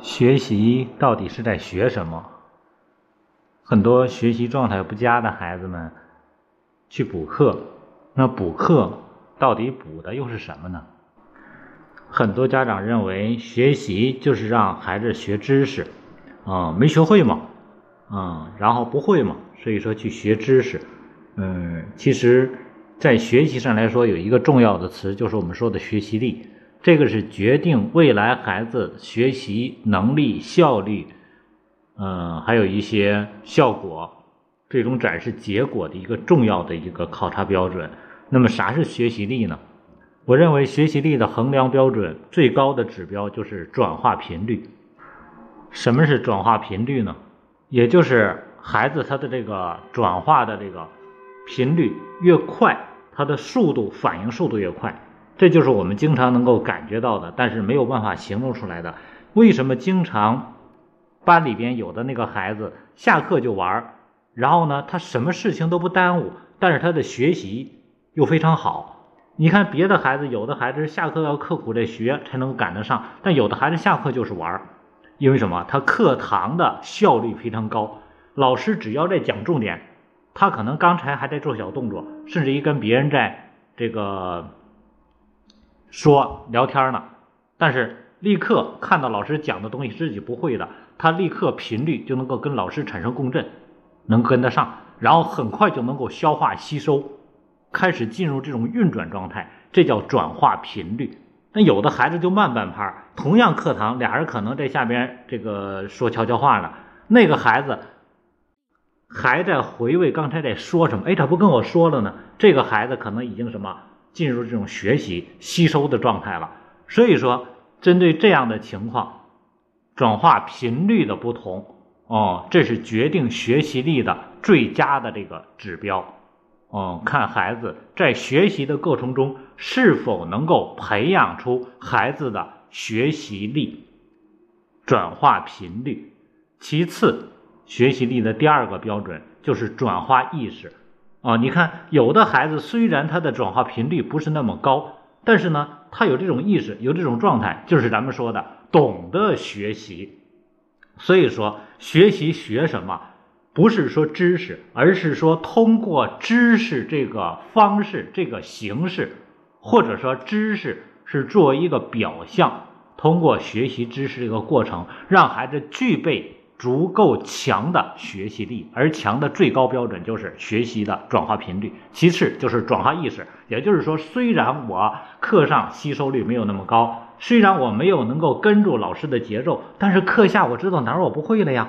学习到底是在学什么？很多学习状态不佳的孩子们去补课，那补课到底补的又是什么呢？很多家长认为学习就是让孩子学知识，啊，没学会嘛，啊，然后不会嘛，所以说去学知识。嗯，其实，在学习上来说，有一个重要的词，就是我们说的学习力。这个是决定未来孩子学习能力、效率，嗯，还有一些效果，最终展示结果的一个重要的一个考察标准。那么，啥是学习力呢？我认为学习力的衡量标准最高的指标就是转化频率。什么是转化频率呢？也就是孩子他的这个转化的这个频率越快，他的速度反应速度越快。这就是我们经常能够感觉到的，但是没有办法形容出来的。为什么经常班里边有的那个孩子下课就玩儿，然后呢，他什么事情都不耽误，但是他的学习又非常好。你看别的孩子，有的孩子下课要刻苦的学才能赶得上，但有的孩子下课就是玩儿，因为什么？他课堂的效率非常高，老师只要在讲重点，他可能刚才还在做小动作，甚至于跟别人在这个。说聊天呢，但是立刻看到老师讲的东西自己不会的，他立刻频率就能够跟老师产生共振，能跟得上，然后很快就能够消化吸收，开始进入这种运转状态，这叫转化频率。那有的孩子就慢半拍，同样课堂俩人可能在下边这个说悄悄话呢，那个孩子还在回味刚才在说什么，哎，他不跟我说了呢？这个孩子可能已经什么？进入这种学习吸收的状态了，所以说针对这样的情况，转化频率的不同哦，这是决定学习力的最佳的这个指标哦。看孩子在学习的过程中是否能够培养出孩子的学习力转化频率。其次，学习力的第二个标准就是转化意识。啊，你看，有的孩子虽然他的转化频率不是那么高，但是呢，他有这种意识，有这种状态，就是咱们说的懂得学习。所以说，学习学什么，不是说知识，而是说通过知识这个方式、这个形式，或者说知识是作为一个表象，通过学习知识这个过程，让孩子具备。足够强的学习力，而强的最高标准就是学习的转化频率。其次就是转化意识，也就是说，虽然我课上吸收率没有那么高，虽然我没有能够跟住老师的节奏，但是课下我知道哪儿我不会了呀，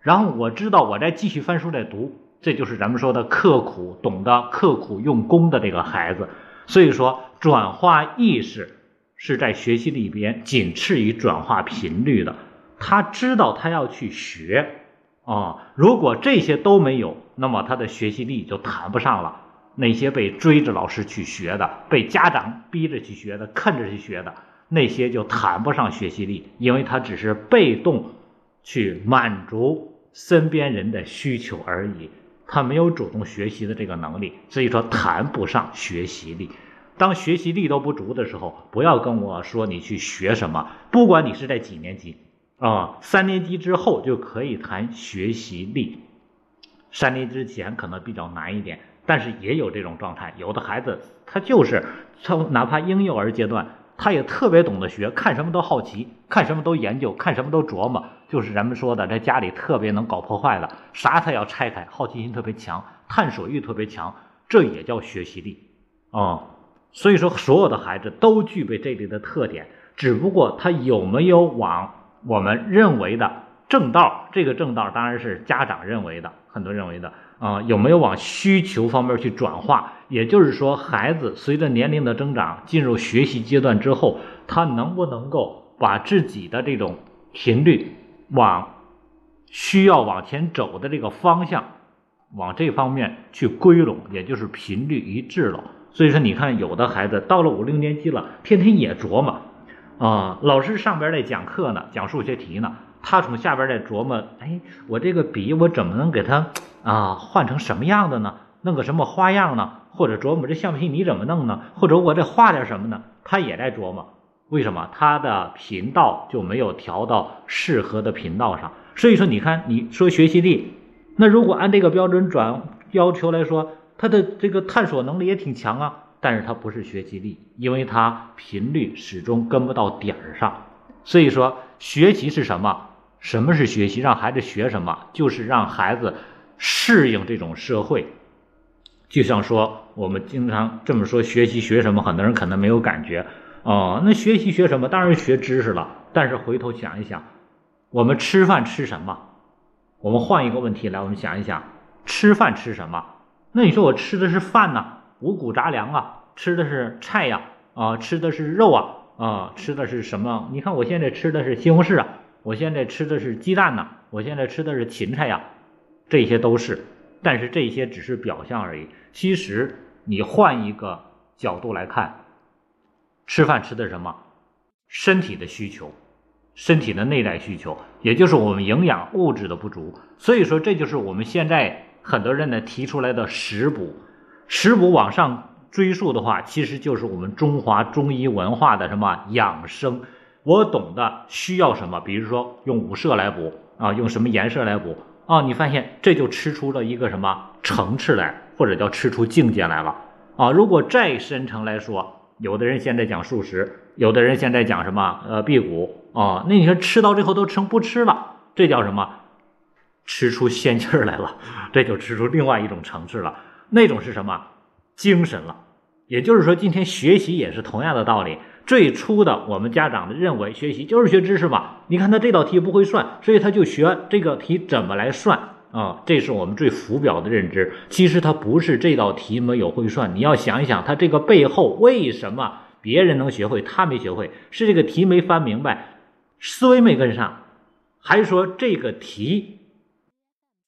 然后我知道我在继续翻书在读，这就是咱们说的刻苦，懂得刻苦用功的这个孩子。所以说，转化意识是在学习里边仅次于转化频率的。他知道他要去学啊，如果这些都没有，那么他的学习力就谈不上了。那些被追着老师去学的，被家长逼着去学的，看着去学的，那些就谈不上学习力，因为他只是被动去满足身边人的需求而已，他没有主动学习的这个能力，所以说谈不上学习力。当学习力都不足的时候，不要跟我说你去学什么，不管你是在几年级。啊，三年级之后就可以谈学习力，三年之前可能比较难一点，但是也有这种状态。有的孩子他就是从哪怕婴幼儿阶段，他也特别懂得学，看什么都好奇，看什么都研究，看什么都琢磨，就是咱们说的在家里特别能搞破坏的，啥他要拆开，好奇心特别强，探索欲特别强，这也叫学习力啊。所以说，所有的孩子都具备这类的特点，只不过他有没有往。我们认为的正道，这个正道当然是家长认为的，很多认为的啊，有没有往需求方面去转化？也就是说，孩子随着年龄的增长，进入学习阶段之后，他能不能够把自己的这种频率往需要往前走的这个方向，往这方面去归拢，也就是频率一致了。所以说，你看有的孩子到了五六年级了，天天也琢磨。啊，老师上边在讲课呢，讲数学题呢，他从下边在琢磨，哎，我这个笔我怎么能给它啊换成什么样的呢？弄个什么花样呢？或者琢磨这橡皮泥怎么弄呢？或者我得画点什么呢？他也在琢磨为什么？他的频道就没有调到适合的频道上。所以说，你看，你说学习力，那如果按这个标准转要求来说，他的这个探索能力也挺强啊，但是它不是学习力，因为它频率始终跟不到点儿上。所以说，学习是什么？什么是学习？让孩子学什么？就是让孩子适应这种社会。就像说，我们经常这么说，学习学什么？很多人可能没有感觉哦。那学习学什么？当然学知识了。但是回头想一想，我们吃饭吃什么？我们换一个问题来，我们想一想，吃饭吃什么？那你说我吃的是饭呢？五谷杂粮啊，吃的是菜呀，啊，吃的是肉啊。啊，吃的是什么？你看我现在吃的是西红柿啊，我现在吃的是鸡蛋呐，我现在吃的是芹菜呀，这些都是，但是这些只是表象而已。其实你换一个角度来看，吃饭吃的什么？身体的需求，身体的内在需求，也就是我们营养物质的不足。所以说，这就是我们现在很多人呢提出来的食补，食补往上。追溯的话，其实就是我们中华中医文化的什么养生。我懂得需要什么，比如说用五色来补啊，用什么颜色来补啊？你发现这就吃出了一个什么层次来，或者叫吃出境界来了啊。如果再深层来说，有的人现在讲素食，有的人现在讲什么呃辟谷啊，那你说吃到最后都成不吃了，这叫什么？吃出仙气儿来了，这就吃出另外一种层次了。那种是什么？精神了。也就是说，今天学习也是同样的道理。最初的我们家长的认为，学习就是学知识嘛。你看他这道题不会算，所以他就学这个题怎么来算啊？这是我们最浮表的认知。其实他不是这道题没有会算，你要想一想，他这个背后为什么别人能学会，他没学会？是这个题没翻明白，思维没跟上，还是说这个题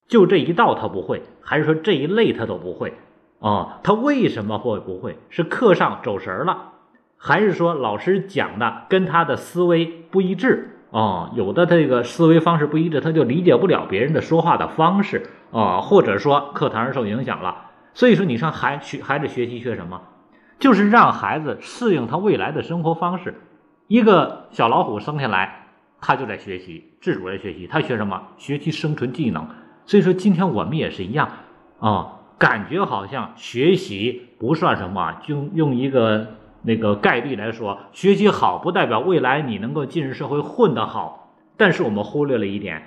就这一道他不会，还是说这一类他都不会？啊，他为什么会不会？是课上走神了，还是说老师讲的跟他的思维不一致？啊，有的这个思维方式不一致，他就理解不了别人的说话的方式啊，或者说课堂上受影响了。所以说，你上孩学孩子学习学什么？就是让孩子适应他未来的生活方式。一个小老虎生下来，他就在学习，自主在学习。他学什么？学习生存技能。所以说，今天我们也是一样啊。感觉好像学习不算什么，就用一个那个概率来说，学习好不代表未来你能够进入社会混得好。但是我们忽略了一点，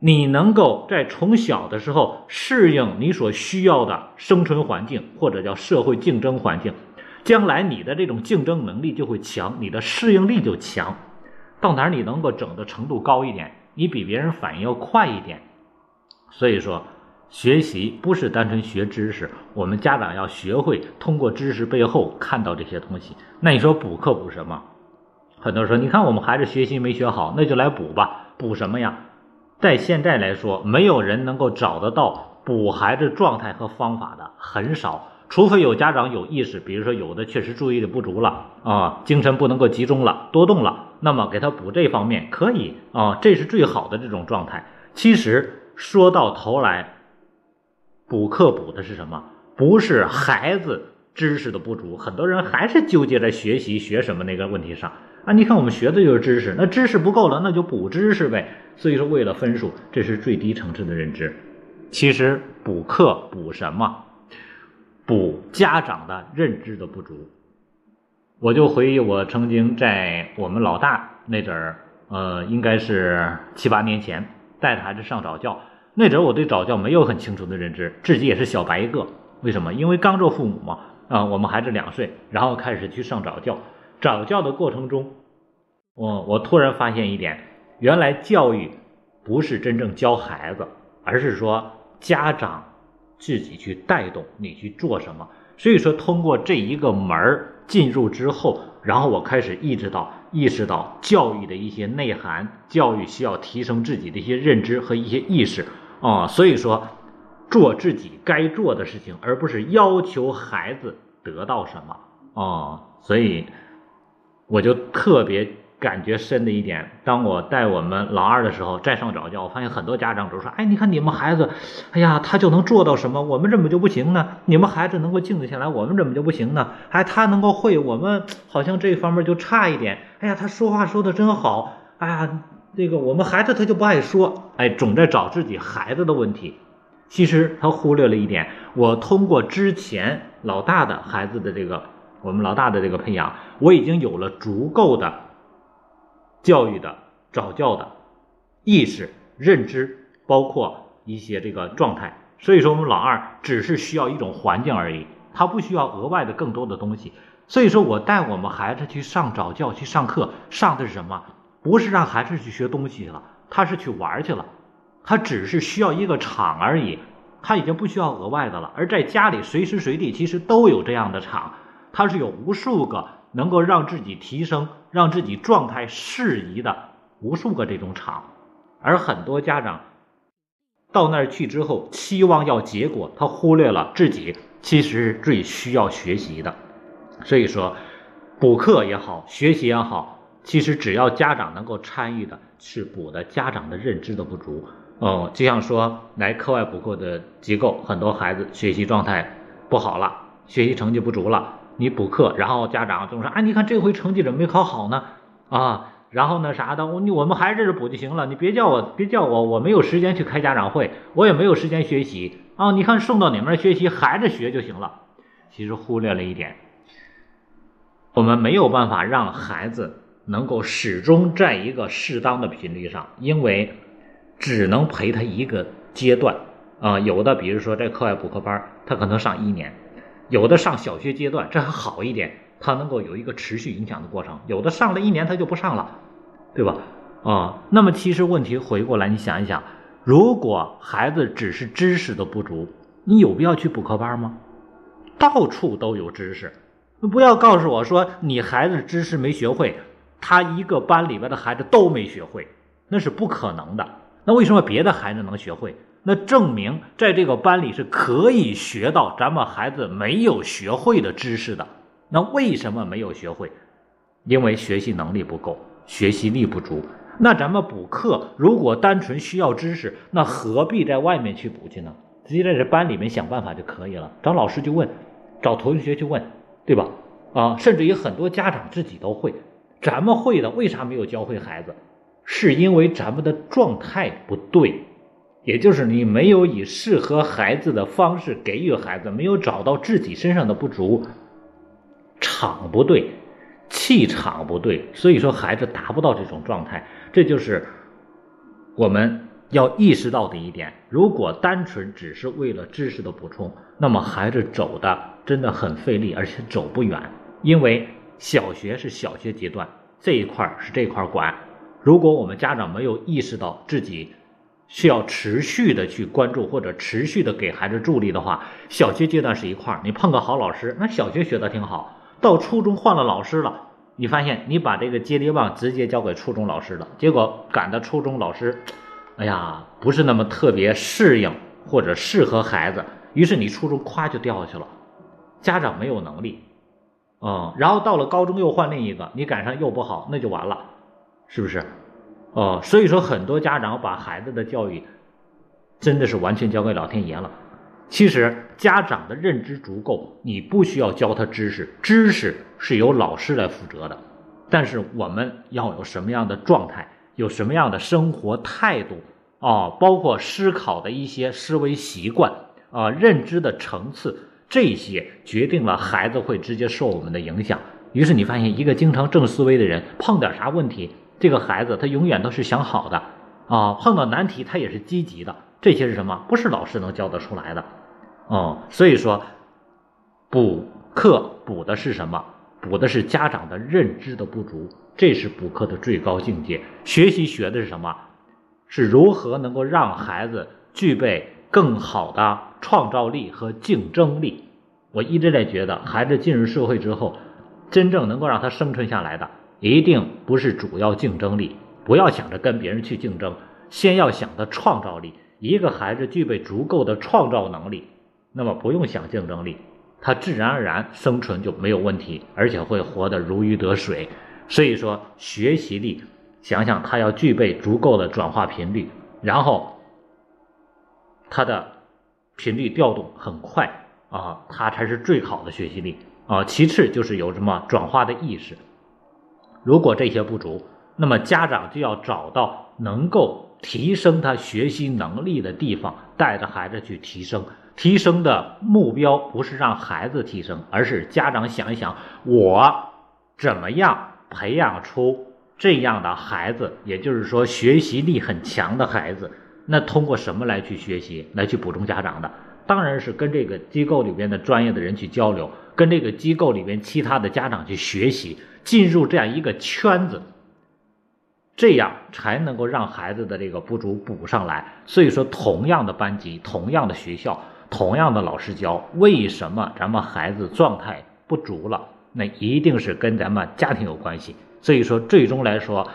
你能够在从小的时候适应你所需要的生存环境，或者叫社会竞争环境，将来你的这种竞争能力就会强，你的适应力就强。到哪儿你能够整的程度高一点，你比别人反应要快一点。所以说。学习不是单纯学知识，我们家长要学会通过知识背后看到这些东西。那你说补课补什么？很多人说，你看我们孩子学习没学好，那就来补吧。补什么呀？在现在来说，没有人能够找得到补孩子状态和方法的，很少。除非有家长有意识，比如说有的确实注意力不足了啊，精神不能够集中了，多动了，那么给他补这方面可以啊，这是最好的这种状态。其实说到头来。补课补的是什么？不是孩子知识的不足，很多人还是纠结在学习学什么那个问题上啊。你看我们学的就是知识，那知识不够了，那就补知识呗。所以说，为了分数，这是最低层次的认知。其实补课补什么？补家长的认知的不足。我就回忆我曾经在我们老大那阵儿，呃，应该是七八年前带着孩子上早教。那阵我对早教没有很清楚的认知，自己也是小白一个。为什么？因为刚做父母嘛，啊，我们孩子两岁，然后开始去上早教。早教的过程中，我我突然发现一点，原来教育不是真正教孩子，而是说家长自己去带动你去做什么。所以说，通过这一个门儿进入之后，然后我开始意识到。意识到教育的一些内涵，教育需要提升自己的一些认知和一些意识啊，所以说做自己该做的事情，而不是要求孩子得到什么啊，所以我就特别感觉深的一点，当我带我们老二的时候，在上早教，我发现很多家长都说：“哎，你看你们孩子，哎呀，他就能做到什么，我们怎么就不行呢？你们孩子能够静得下来，我们怎么就不行呢？哎，他能够会，我们好像这方面就差一点。哎呀，他说话说的真好。哎呀，这个我们孩子他就不爱说，哎，总在找自己孩子的问题。其实他忽略了一点，我通过之前老大的孩子的这个，我们老大的这个培养，我已经有了足够的。”教育的早教的意识、认知，包括一些这个状态，所以说我们老二只是需要一种环境而已，他不需要额外的更多的东西。所以说我带我们孩子去上早教去上课，上的是什么？不是让孩子去学东西去了，他是去玩去了，他只是需要一个场而已，他已经不需要额外的了。而在家里随时随地其实都有这样的场，他是有无数个。能够让自己提升、让自己状态适宜的无数个这种场，而很多家长到那儿去之后，期望要结果，他忽略了自己其实最需要学习的。所以说，补课也好，学习也好，其实只要家长能够参与的，是补的家长的认知的不足。哦，就像说来课外补课的机构，很多孩子学习状态不好了，学习成绩不足了。你补课，然后家长总说：“哎，你看这回成绩怎么没考好呢？啊，然后呢啥的，我你我们孩子补就行了，你别叫我，别叫我，我没有时间去开家长会，我也没有时间学习啊。你看送到你们那学习，孩子学就行了。其实忽略了一点，我们没有办法让孩子能够始终在一个适当的频率上，因为只能陪他一个阶段啊。有的比如说在课外补课班，他可能上一年。”有的上小学阶段，这还好一点，他能够有一个持续影响的过程。有的上了一年他就不上了，对吧？啊，那么其实问题回过来，你想一想，如果孩子只是知识的不足，你有必要去补课班吗？到处都有知识，不要告诉我说你孩子知识没学会，他一个班里边的孩子都没学会，那是不可能的。那为什么别的孩子能学会？那证明在这个班里是可以学到咱们孩子没有学会的知识的。那为什么没有学会？因为学习能力不够，学习力不足。那咱们补课如果单纯需要知识，那何必在外面去补去呢？直接在这班里面想办法就可以了，找老师去问，找同学去问，对吧？啊，甚至于很多家长自己都会，咱们会的为啥没有教会孩子？是因为咱们的状态不对。也就是你没有以适合孩子的方式给予孩子，没有找到自己身上的不足，场不对，气场不对，所以说孩子达不到这种状态，这就是我们要意识到的一点。如果单纯只是为了知识的补充，那么孩子走的真的很费力，而且走不远。因为小学是小学阶段这一块是这块管，如果我们家长没有意识到自己。需要持续的去关注或者持续的给孩子助力的话，小学阶段是一块儿，你碰个好老师，那小学学的挺好。到初中换了老师了，你发现你把这个接力棒直接交给初中老师了，结果赶到初中老师，哎呀，不是那么特别适应或者适合孩子，于是你初中咵就掉下去了，家长没有能力，嗯，然后到了高中又换另一个，你赶上又不好，那就完了，是不是？哦，所以说很多家长把孩子的教育真的是完全交给老天爷了。其实家长的认知足够，你不需要教他知识，知识是由老师来负责的。但是我们要有什么样的状态，有什么样的生活态度啊，包括思考的一些思维习惯啊，认知的层次，这些决定了孩子会直接受我们的影响。于是你发现，一个经常正思维的人，碰点啥问题？这个孩子他永远都是想好的啊，碰到难题他也是积极的。这些是什么？不是老师能教得出来的哦。所以说，补课补的是什么？补的是家长的认知的不足，这是补课的最高境界。学习学的是什么？是如何能够让孩子具备更好的创造力和竞争力。我一直在觉得，孩子进入社会之后，真正能够让他生存下来的。一定不是主要竞争力，不要想着跟别人去竞争，先要想的创造力。一个孩子具备足够的创造能力，那么不用想竞争力，他自然而然生存就没有问题，而且会活得如鱼得水。所以说，学习力，想想他要具备足够的转化频率，然后他的频率调动很快啊，他才是最好的学习力啊。其次就是有什么转化的意识，如果这些不足，那么家长就要找到能够提升他学习能力的地方，带着孩子去提升。提升的目标不是让孩子提升，而是家长想一想，我怎么样培养出这样的孩子，也就是说学习力很强的孩子。那通过什么来去学习，来去补充家长的？当然是跟这个机构里边的专业的人去交流，跟这个机构里边其他的家长去学习，进入这样一个圈子，这样才能够让孩子的这个不足补上来。所以说，同样的班级，同样的学校。同样的老师教，为什么咱们孩子状态不足了？那一定是跟咱们家庭有关系。所以说，最终来说，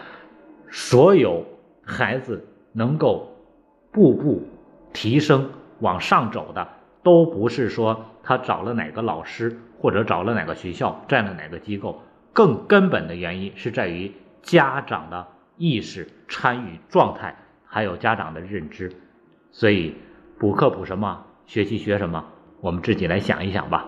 所有孩子能够步步提升往上走的，都不是说他找了哪个老师或者找了哪个学校占了哪个机构，更根本的原因是在于家长的意识、参与状态，还有家长的认知。所以，补课补什么？学习学什么？我们自己来想一想吧。